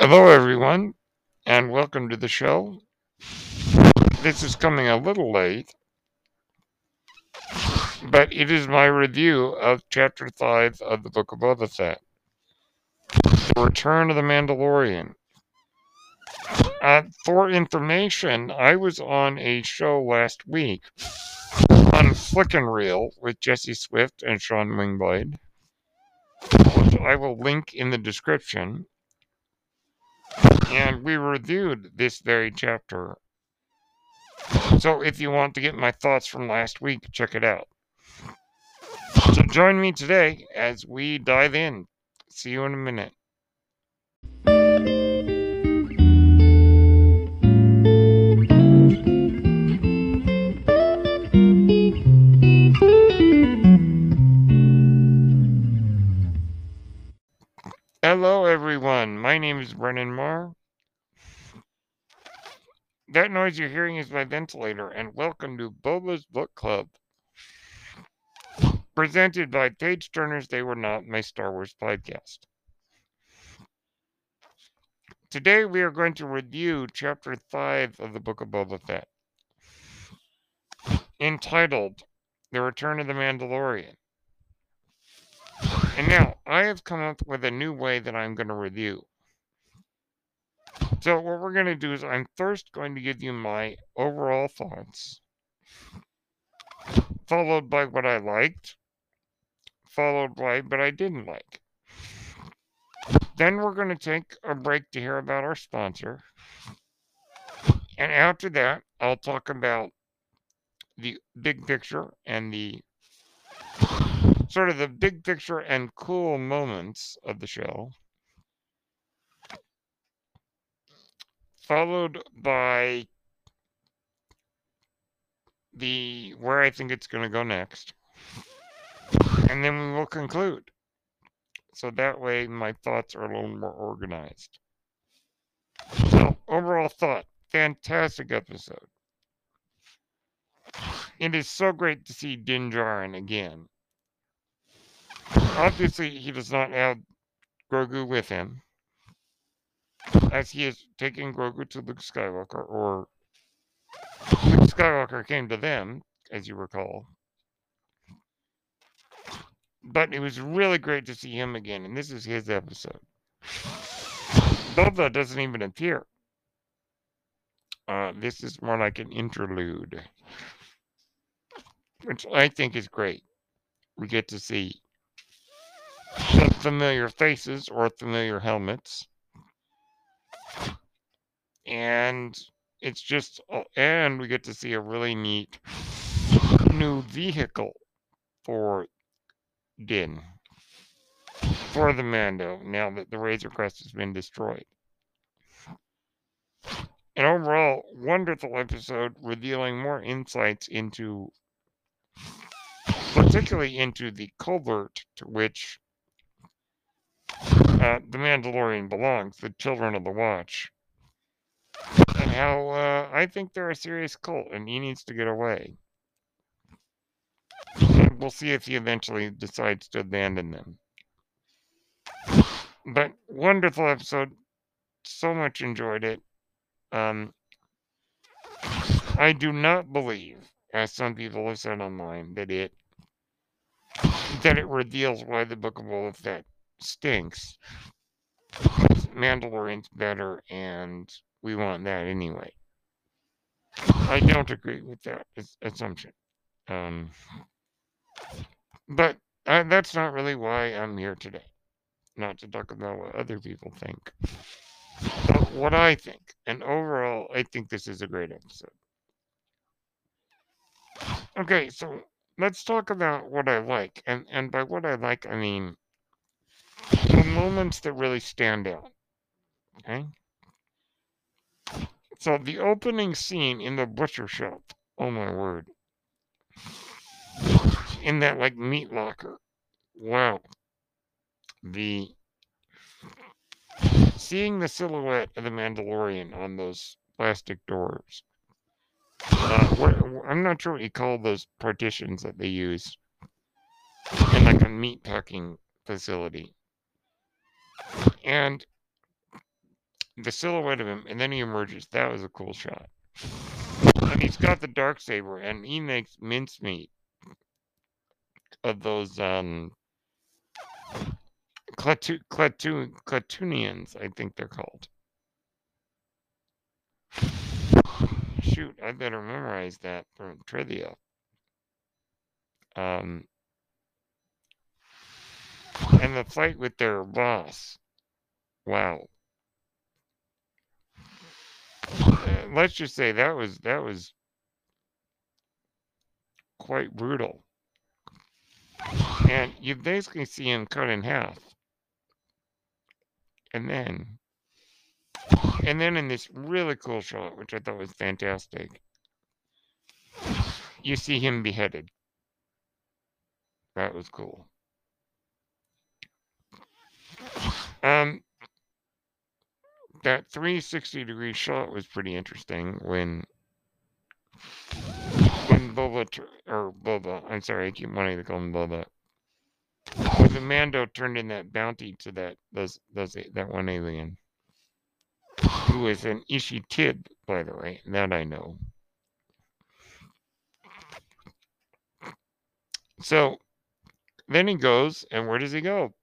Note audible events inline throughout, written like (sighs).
Hello, everyone, and welcome to the show. This is coming a little late, but it is my review of Chapter 5 of the Book of Boba Fett The Return of the Mandalorian. Uh, for information, I was on a show last week on Flick and Reel with Jesse Swift and Sean Wingblade, which I will link in the description and we reviewed this very chapter. So if you want to get my thoughts from last week, check it out. So join me today as we dive in. See you in a minute. Noise you're hearing is my ventilator, and welcome to Boba's Book Club. Presented by Page Turners They Were Not, my Star Wars podcast. Today we are going to review Chapter 5 of the Book of Boba Fett, entitled The Return of the Mandalorian. And now I have come up with a new way that I'm going to review. (laughs) So what we're going to do is I'm first going to give you my overall thoughts, followed by what I liked, followed by what I didn't like. Then we're going to take a break to hear about our sponsor. And after that, I'll talk about the big picture and the sort of the big picture and cool moments of the show, followed by the where I think it's going to go next, and then we will conclude. So that way, my thoughts are a little more organized. So, overall thought fantastic episode. It is so great to see Din Djarin again obviously he does not have Grogu with him, as he is taking Grogu to Luke Skywalker, or Luke Skywalker came to them, as you recall. But it was really great to see him again, and this is his episode. Boba doesn't even appear. Uh, this is more like an interlude, which I think is great. We get to see some familiar faces or familiar helmets. And it's just, oh, and we get to see a really neat new vehicle for Din, for the Mando, now that the Razor Crest has been destroyed. An overall wonderful episode revealing more insights into, particularly into the culvert to which uh, the Mandalorian belongs, the Children of the Watch. And how uh, I think they're a serious cult and he needs to get away. And we'll see if he eventually decides to abandon them. But wonderful episode. So much enjoyed it. Um, I do not believe, as some people have said online, that it that it reveals why the Book of Boba Fett stinks. Mandalorian's better, and we want that anyway. I don't agree with that assumption. Um, but uh, that's not really why I'm here today. Not to talk about what other people think, but what I think. And overall, I think this is a great episode. Okay, so let's talk about what I like. And, and by what I like, I mean the moments that really stand out. Okay? So the opening scene in the butcher shop, oh my word. In that like meat locker. Wow. The seeing the silhouette of the Mandalorian on those plastic doors. Uh, I'm not sure what you call those partitions that they use in like a meat packing facility. And the silhouette of him, and then he emerges. That was a cool shot. And he's got the dark saber, and he makes mincemeat of those um Clatu- Clatu- Clatunians, I think they're called. Shoot, I better memorize that from trivia. Um, the fight with their boss. Wow. Uh, let's just say that was that was quite brutal. And you basically see him cut in half. And then and then in this really cool shot, which I thought was fantastic, you see him beheaded. That was cool. Um, that 360 degree shot was pretty interesting when when Boba or Boba, I'm sorry, I keep wanting to call him Boba. When the Mando turned in that bounty to that those those that one alien, who is an Ishi Tib, by the way, that I know. So then he goes, and where does he go?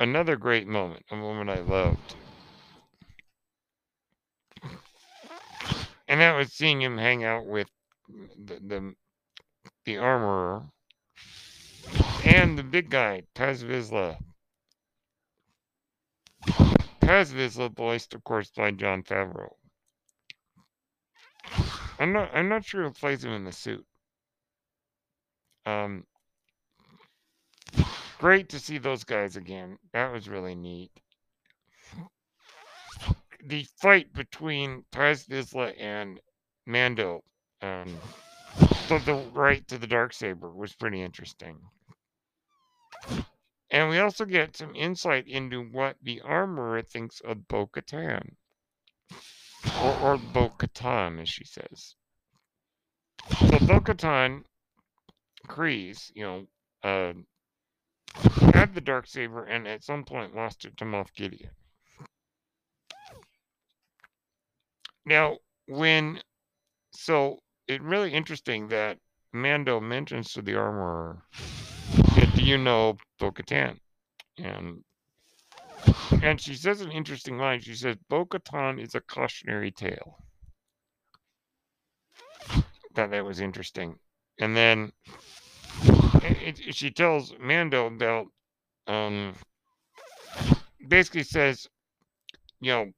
Another great moment, a moment I loved. And that was seeing him hang out with the the, the armorer and the big guy, Paz Vizsla. Paz Vizsla, voiced, of course, by Jon Favreau. I'm not I'm not sure who plays him in the suit. Um, great to see those guys again. That was really neat. (laughs) The fight between Paz Vizsla and Mando, um, the, the right to the dark saber was pretty interesting. And we also get some insight into what the armorer thinks of Bo Katan. Or, or Bo Katan, as she says. So Bo Katan, Kryze, you know, uh, had the dark saber and at some point lost it to Moff Gideon. Now, when so it's really interesting that Mando mentions to the armorer, "Do you know Bo-Katan?" And and she says an interesting line. She says, "Bo-Katan is a cautionary tale." Thought that was interesting. And then it, it, she tells Mando about, um, basically says, you know,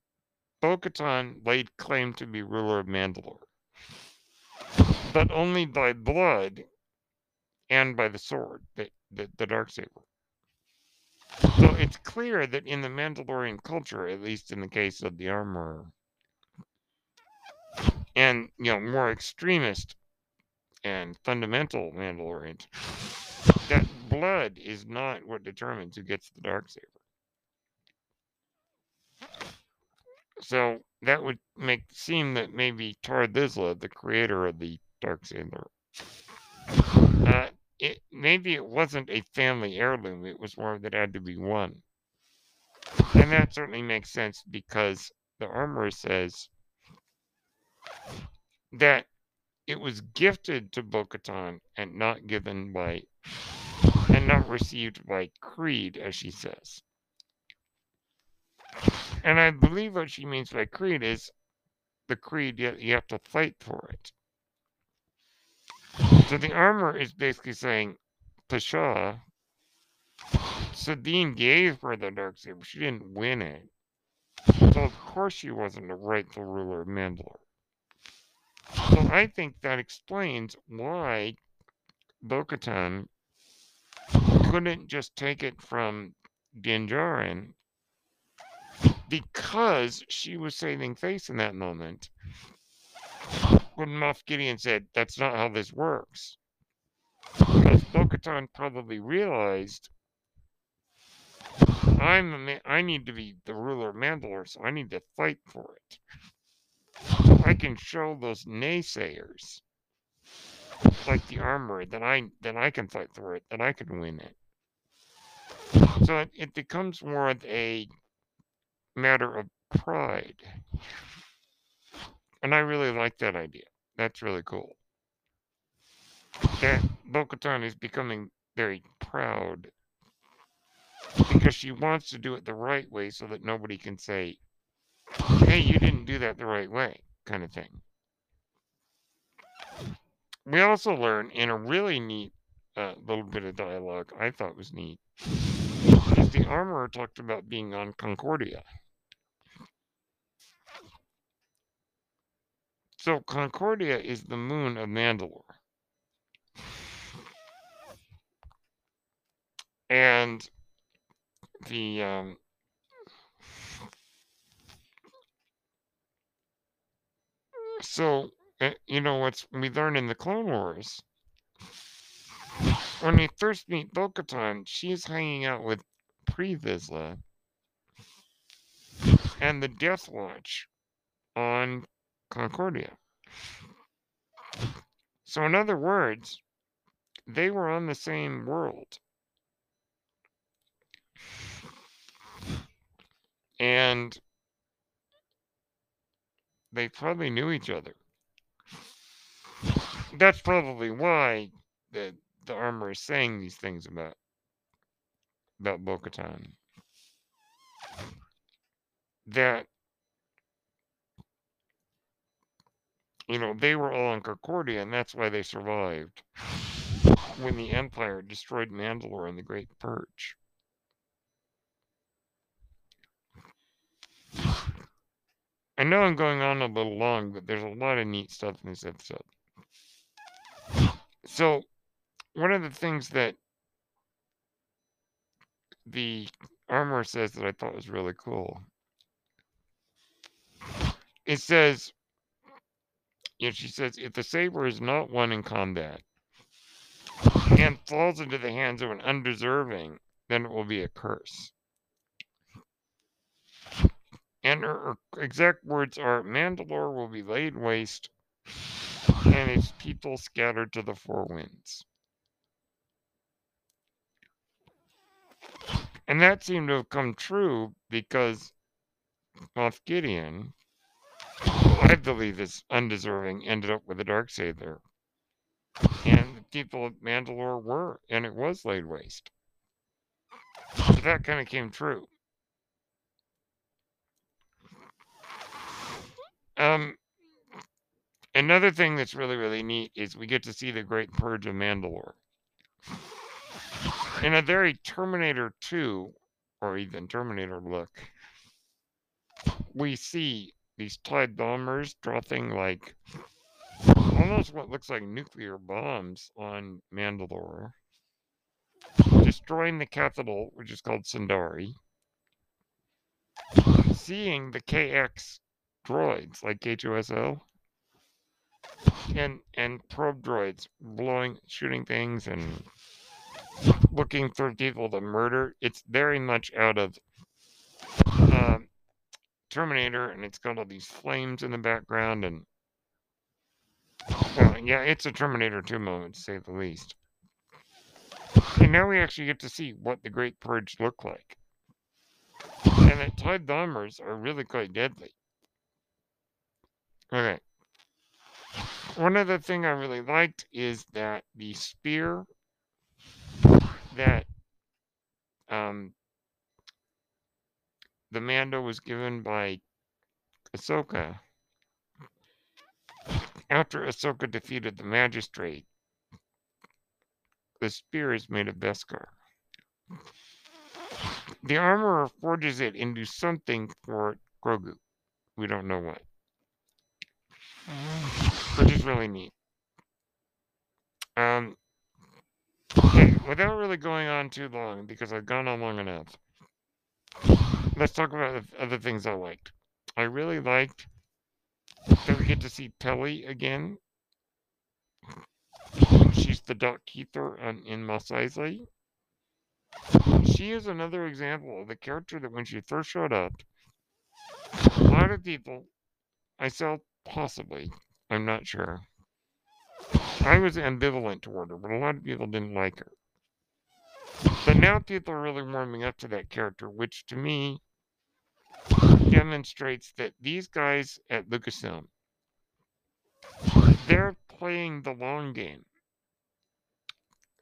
Bo-Katan laid claim to be ruler of Mandalore, but only by blood and by the sword, the, the, the dark saber. So it's clear that in the Mandalorian culture, at least in the case of the armorer, and you know more extremist and fundamental Mandalorians, that blood is not what determines who gets the dark saber. So that would make seem that maybe Tar Vizsla, the creator of the dark saber, uh, it maybe it wasn't a family heirloom. It was more that had to be won, and that certainly makes sense because the armorer says that it was gifted to Bo-Katan and not given by (sighs) and not received by creed, as she says. And I believe what she means by creed is the creed, yet you have to fight for it. So the armor is basically saying, Pasha, Sabine gave her the dark saber. She didn't win it. So of course she wasn't the rightful ruler of Mandalore. So I think that explains why Bo-Katan couldn't just take it from Din Djarin because she was saving face in that moment. When Moff Gideon said, that's not how this works. Because Bo-Katan probably realized, I'm a man, I need to be the ruler of Mandalore, so I need to fight for it. I can show those naysayers, like the armor, that I that I can fight through it, that I can win it. So it, it becomes more of a matter of pride. And I really like that idea. That's really cool. That Bo is becoming very proud because she wants to do it the right way so that nobody can say, hey, you didn't do that the right way, kind of thing. We also learn in a really neat uh, little bit of dialogue I thought was neat is the armorer talked about being on Concordia. So Concordia is the moon of Mandalore. And the um, so uh, you know what's we learn in the Clone Wars when we first meet Bo-Katan, she's hanging out with Pre Vizsla and the Death Watch on Concordia. So, in other words, they were on the same world. And they probably knew each other. That's probably why the the armor is saying these things about about Bo-Katan. That you know they were all on Concordia, and that's why they survived when the Empire destroyed Mandalore in the Great Purge. I know I'm going on a little long, but there's a lot of neat stuff in this episode. So, one of the things that the armor says that I thought was really cool. It says, you know, she says, if the saber is not won in combat and falls into the hands of an undeserving, then it will be a curse. And her, exact words are Mandalore will be laid waste (laughs) and its people scattered to the four winds. And that seemed to have come true because Moff Gideon, I believe is undeserving, ended up with a dark saber. And the people of Mandalore were, and it was laid waste. So that kind of came true. Um, another thing that's really, really neat is we get to see the Great Purge of Mandalore. In a very Terminator 2 or even Terminator look, we see these TIE bombers dropping like almost what looks like nuclear bombs on Mandalore, destroying the capital, which is called Sundari, seeing the KX droids like K2SO and and probe droids blowing shooting things and looking for people to murder. It's very much out of um, Terminator, and it's got all these flames in the background, and well, yeah, it's a Terminator 2 moment, to say the least. And now we actually get to see what the Great Purge looked like. And the TIE bombers are really quite deadly. Okay. One other thing I really liked is that the spear that um, the Mando was given by Ahsoka after Ahsoka defeated the Magistrate. The spear is made of Beskar. The armorer forges it into something for Grogu. We don't know what. Which is really neat. Um, Okay, without really going on too long, because I've gone on long enough, let's talk about the other things I liked. I really liked that we get to see Peli again. She's the Doc Keither in Mos Eisley. She is another example of the character that when she first showed up, a lot of people, myself possibly, I'm not sure, I was ambivalent toward her, but a lot of people didn't like her. But now people are really warming up to that character, which to me demonstrates that these guys at Lucasfilm, they're playing the long game.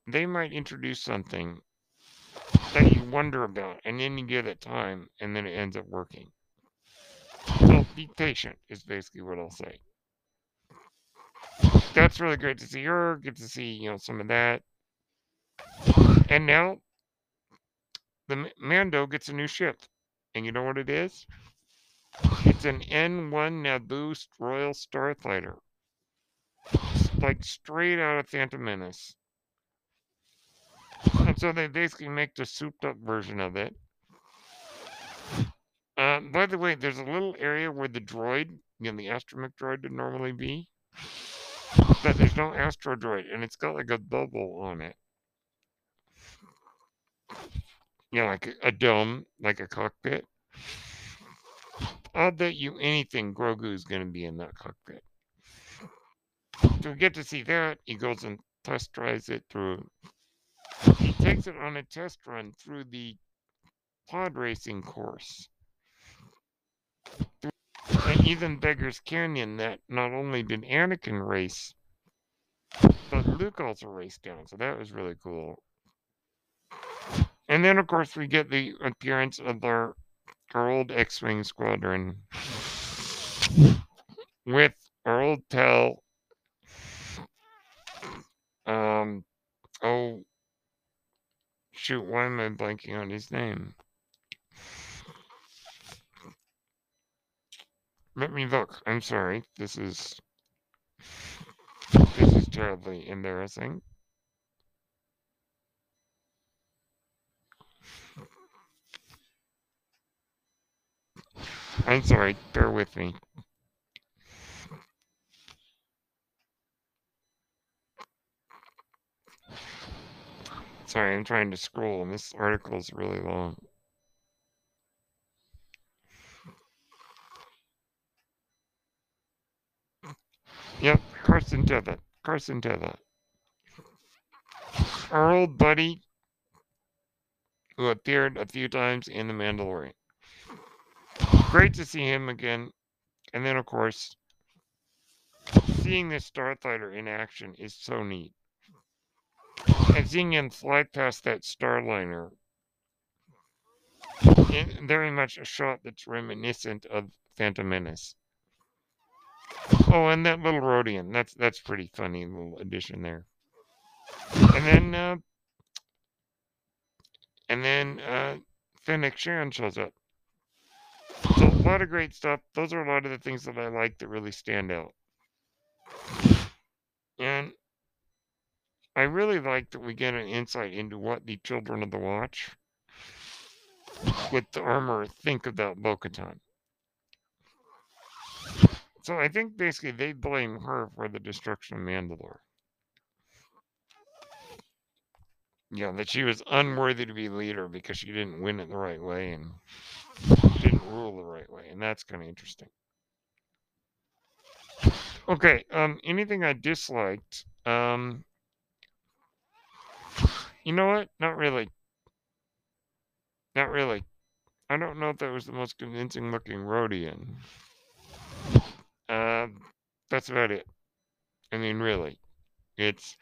They might introduce something that you wonder about, and then you give it time, and then it ends up working. Be patient, is basically what I'll say. That's really great to see her, Good to see, you know, some of that. And now the Mando gets a new ship. And you know what it is? It's an N1 Naboo Royal Starfighter. Like straight out of Phantom Menace. And so they basically make the souped up version of it. Uh, by the way, there's a little area where the droid, you know, the astromech droid would normally be. But there's no astro droid, and it's got like a bubble on it. You know, like a, dome, like a cockpit. I'll bet you anything Grogu is going to be in that cockpit. So we get to see that. He goes and test drives it through. He takes it on a test run through the pod racing course. And even Beggar's Canyon, that not only did Anakin race, but Luke also raced down. So that was really cool. And then, of course, we get the appearance of our, old X Wing squadron with our old pal. Um, oh, shoot, why am I blanking on his name? Let me look. I'm sorry. This is (sighs) this is terribly embarrassing. (sighs) I'm sorry. Bear with me. (sighs) Sorry, I'm trying to scroll, and this article is really long. Yep, Carson did Teva. Carson did Teva. Our old buddy who appeared a few times in The Mandalorian. Great to see him again. And then, of course, seeing this Starfighter in action is so neat. And seeing him fly past that Starliner, very much a shot that's reminiscent of Phantom Menace. Oh, and that little Rodian. That's that's pretty funny little addition there. And then uh and then uh Fennec Shand shows up. So a lot of great stuff. Those are a lot of the things that I like that really stand out. And I really like that we get an insight into what the Children of the Watch with the armor think about Bo-Katan. So I think basically they blame her for the destruction of Mandalore. Yeah, that she was unworthy to be leader because she didn't win it the right way and didn't rule the right way, and that's kind of interesting. Okay, um, anything I disliked? Um, you know what? Not really. Not really. I don't know if that was the most convincing looking Rodian. Uh, that's about it. I mean, really, it's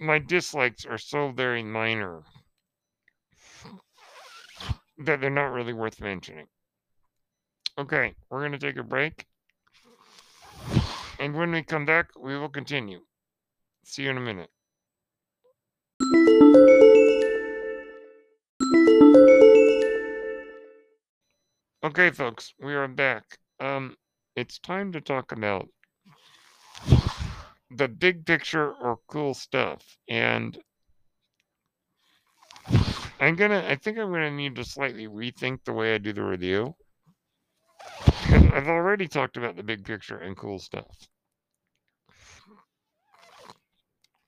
my dislikes are so very minor that they're not really worth mentioning. Okay, we're going to take a break. And when we come back, we will continue. See you in a minute. Okay, folks, we are back. Um, it's time to talk about the big picture or cool stuff. And I'm gonna, I think I'm gonna need to slightly rethink the way I do the review. I've already talked about the big picture and cool stuff.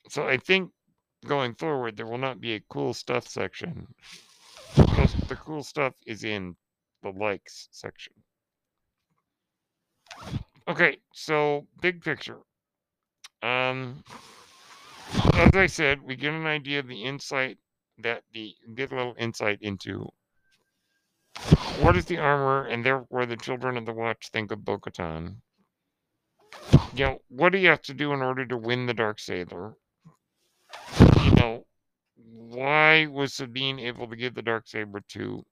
So I think going forward, there will not be a cool stuff section. Because the cool stuff is in the likes section. Okay, so big picture. Um, as I said, we get an idea of the insight that the get a little insight into What is the armor, and therefore the children of the Watch think of Bo? You know, what do you have to do in order to win the Dark Saber? You know, why was Sabine able to give the Dark Saber to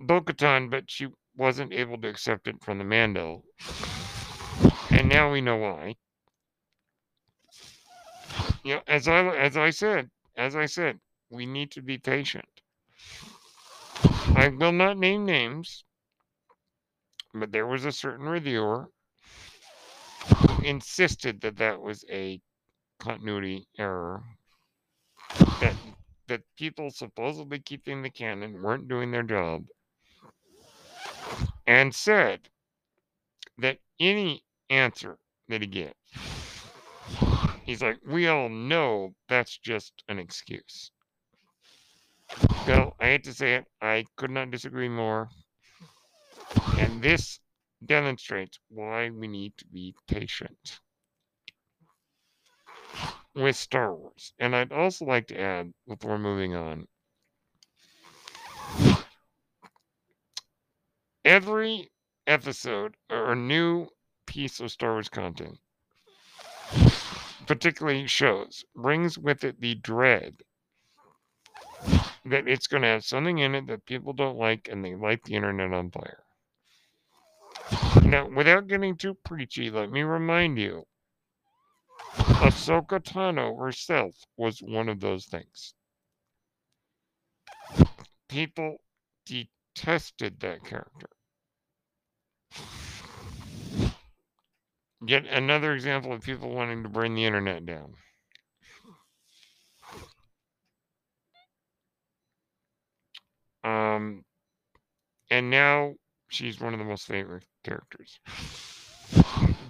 Bo-Katan, but she wasn't able to accept it from the Mando? And now we know why. You know, as I as I said, as I said, we need to be patient. I will not name names, but there was a certain reviewer who insisted that that was a continuity error. That that people supposedly keeping the canon weren't doing their job, and said that any answer that he gets, he's like, we all know that's just an excuse. Well, I hate to say it, I could not disagree more. And this demonstrates why we need to be patient with Star Wars. And I'd also like to add, before moving on, every episode or new piece of Star Wars content, particularly shows, brings with it the dread that it's going to have something in it that people don't like and they light the internet on fire. Now, without getting too preachy, let me remind you Ahsoka Tano herself was one of those things. People detested that character. Yet another example of people wanting to bring the internet down. Um, and now she's one of the most favorite characters.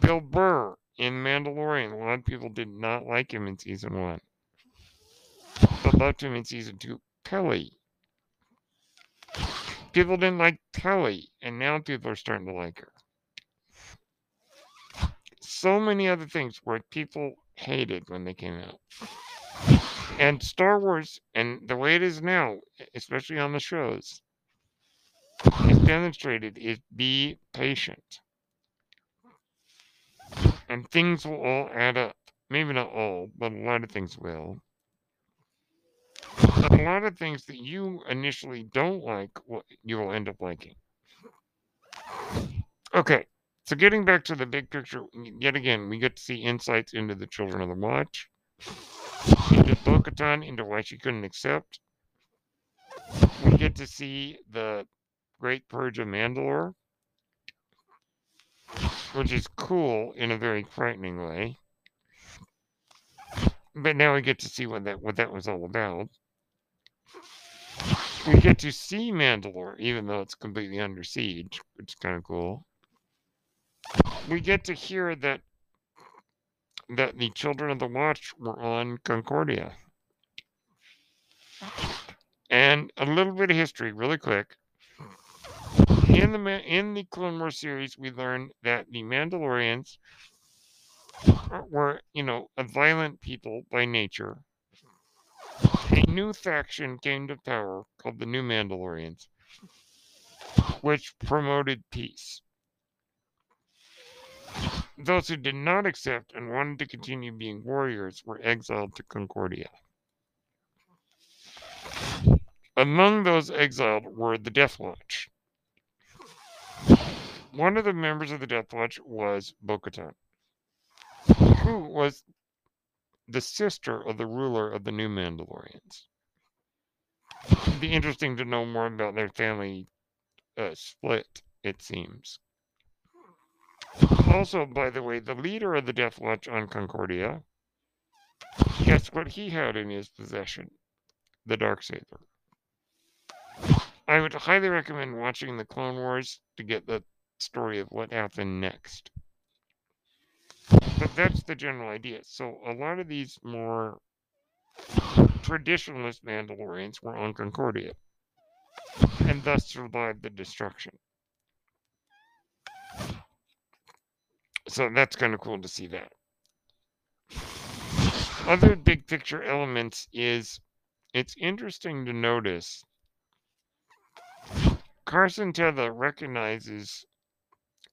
Bill Burr in Mandalorian. A lot of people did not like him in season one, but loved him in season two. Peli. People didn't like Peli, and now people are starting to like her. So many other things where people hated when they came out. And Star Wars, and the way it is now, especially on the shows, is demonstrated is be patient. And things will all add up. Maybe not all, but a lot of things will. A lot of things that you initially don't like, you will end up liking. Okay, so getting back to the big picture, yet again, we get to see insights into the Children of the Watch, into Bo into why she couldn't accept. We get to see the Great Purge of Mandalore, which is cool in a very frightening way. But now we get to see what that what that was all about. We get to see Mandalore, even though it's completely under siege, which is kind of cool. We get to hear that that the Children of the Watch were on Concordia. And a little bit of history, really quick in the in the Clone Wars series, we learned that the Mandalorians were, you know, a violent people by nature. A new faction came to power called the New Mandalorians, which promoted peace. Those who did not accept and wanted to continue being warriors were exiled to Concordia. Among those exiled were the Death Watch, one of the members of the Death Watch was Bo who was the sister of the ruler of the New Mandalorians. It'd be interesting to know more about their family uh, split, it seems. Also, by the way, the leader of the Death Watch on Concordia, guess what he had in his possession? The Dark Saber. I would highly recommend watching the Clone Wars to get the story of what happened next. But that's the general idea. So a lot of these more traditionalist Mandalorians were on Concordia and thus survived the destruction. So that's kind of cool to see that. Other big picture elements is it's interesting to notice Carson Teva recognizes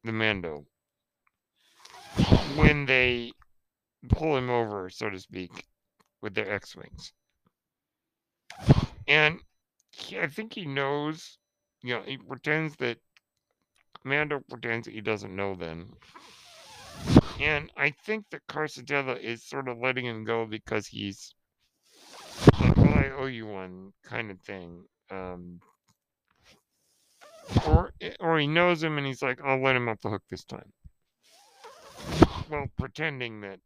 the Mando when they pull him over, so to speak, with their X-wings, and he, I think he knows. You know, he pretends that Mando pretends that he doesn't know them. And I think that Carson is sort of letting him go because he's like, well, I owe you one kind of thing. Um, or, or he knows him and he's like, I'll let him off the hook this time. Well, pretending that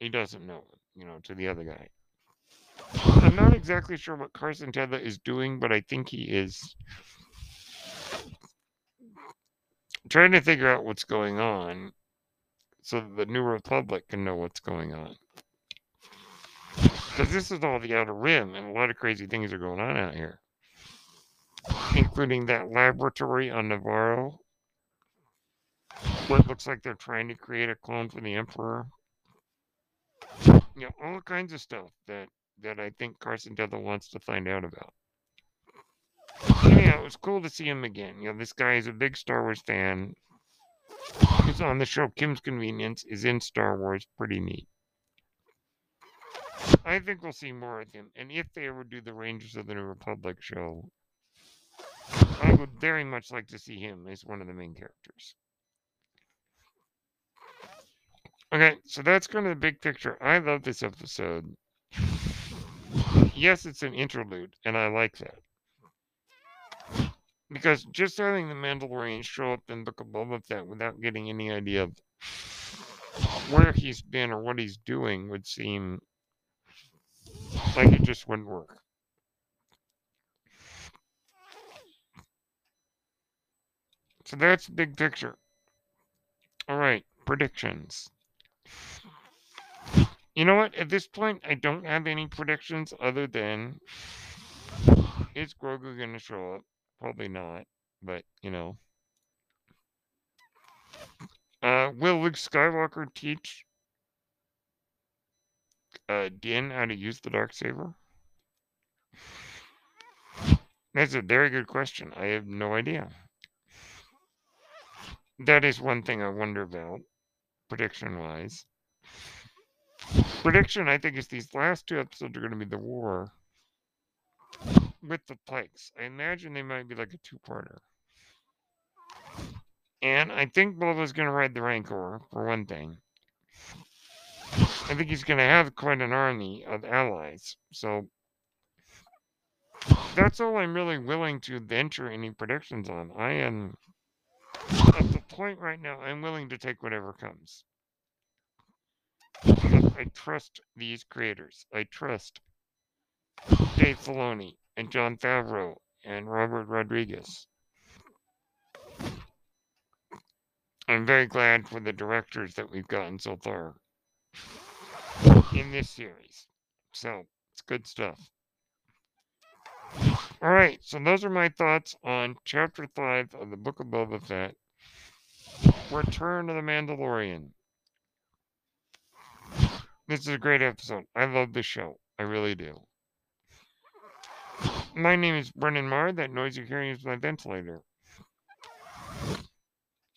he doesn't know him, you know, to the other guy. I'm not exactly sure what Carson Teva is doing, but I think he is trying to figure out what's going on so the New Republic can know what's going on. Because this is all the Outer Rim, and a lot of crazy things are going on out here, including that laboratory on Nevarro, it looks like they're trying to create a clone for the Emperor. You know, all kinds of stuff that that I think Carson Teva wants to find out about. Yeah, it was cool to see him again. You know, this guy is a big Star Wars fan. He's on the show Kim's Convenience, is in Star Wars. Pretty neat. I think we'll see more of him. And if they ever do the Rangers of the New Republic show, I would very much like to see him as one of the main characters. Okay, so that's kind of the big picture. I love this episode. Yes, it's an interlude, and I like that. Because just having the Mandalorian show up in Book of Boba Fett without getting any idea of where he's been or what he's doing would seem like it just wouldn't work. So that's the big picture. All right, predictions. You know what? At this point, I don't have any predictions other than is Grogu going to show up? Probably not, but you know. Uh, will Luke Skywalker teach uh, Din how to use the dark saber? That's a very good question. I have no idea. That is one thing I wonder about, prediction wise. Prediction, I think, is these last two episodes are going to be the war with the Pikes. I imagine they might be like a two-parter. And I think Boba's going to ride the Rancor, for one thing. I think he's going to have quite an army of allies. So that's all I'm really willing to venture any predictions on. I am at the point right now, I'm willing to take whatever comes. I trust these creators. I trust Dave Filoni and Jon Favreau and Robert Rodriguez. I'm very glad for the directors that we've gotten so far in this series. So, it's good stuff. All right, so those are my thoughts on Chapter 5 of the Book of Boba Fett Return of the Mandalorian. This is a great episode. I love this show. I really do. My name is Brennan Marr. That noise you're hearing is my ventilator.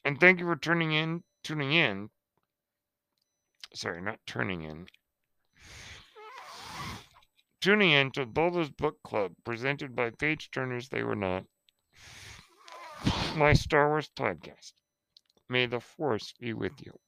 And thank you for tuning in, tuning in. Sorry, not turning in. Tuning in to Boba's Book Club, presented by Page Turners They Were Not. My Star Wars podcast. May the Force be with you.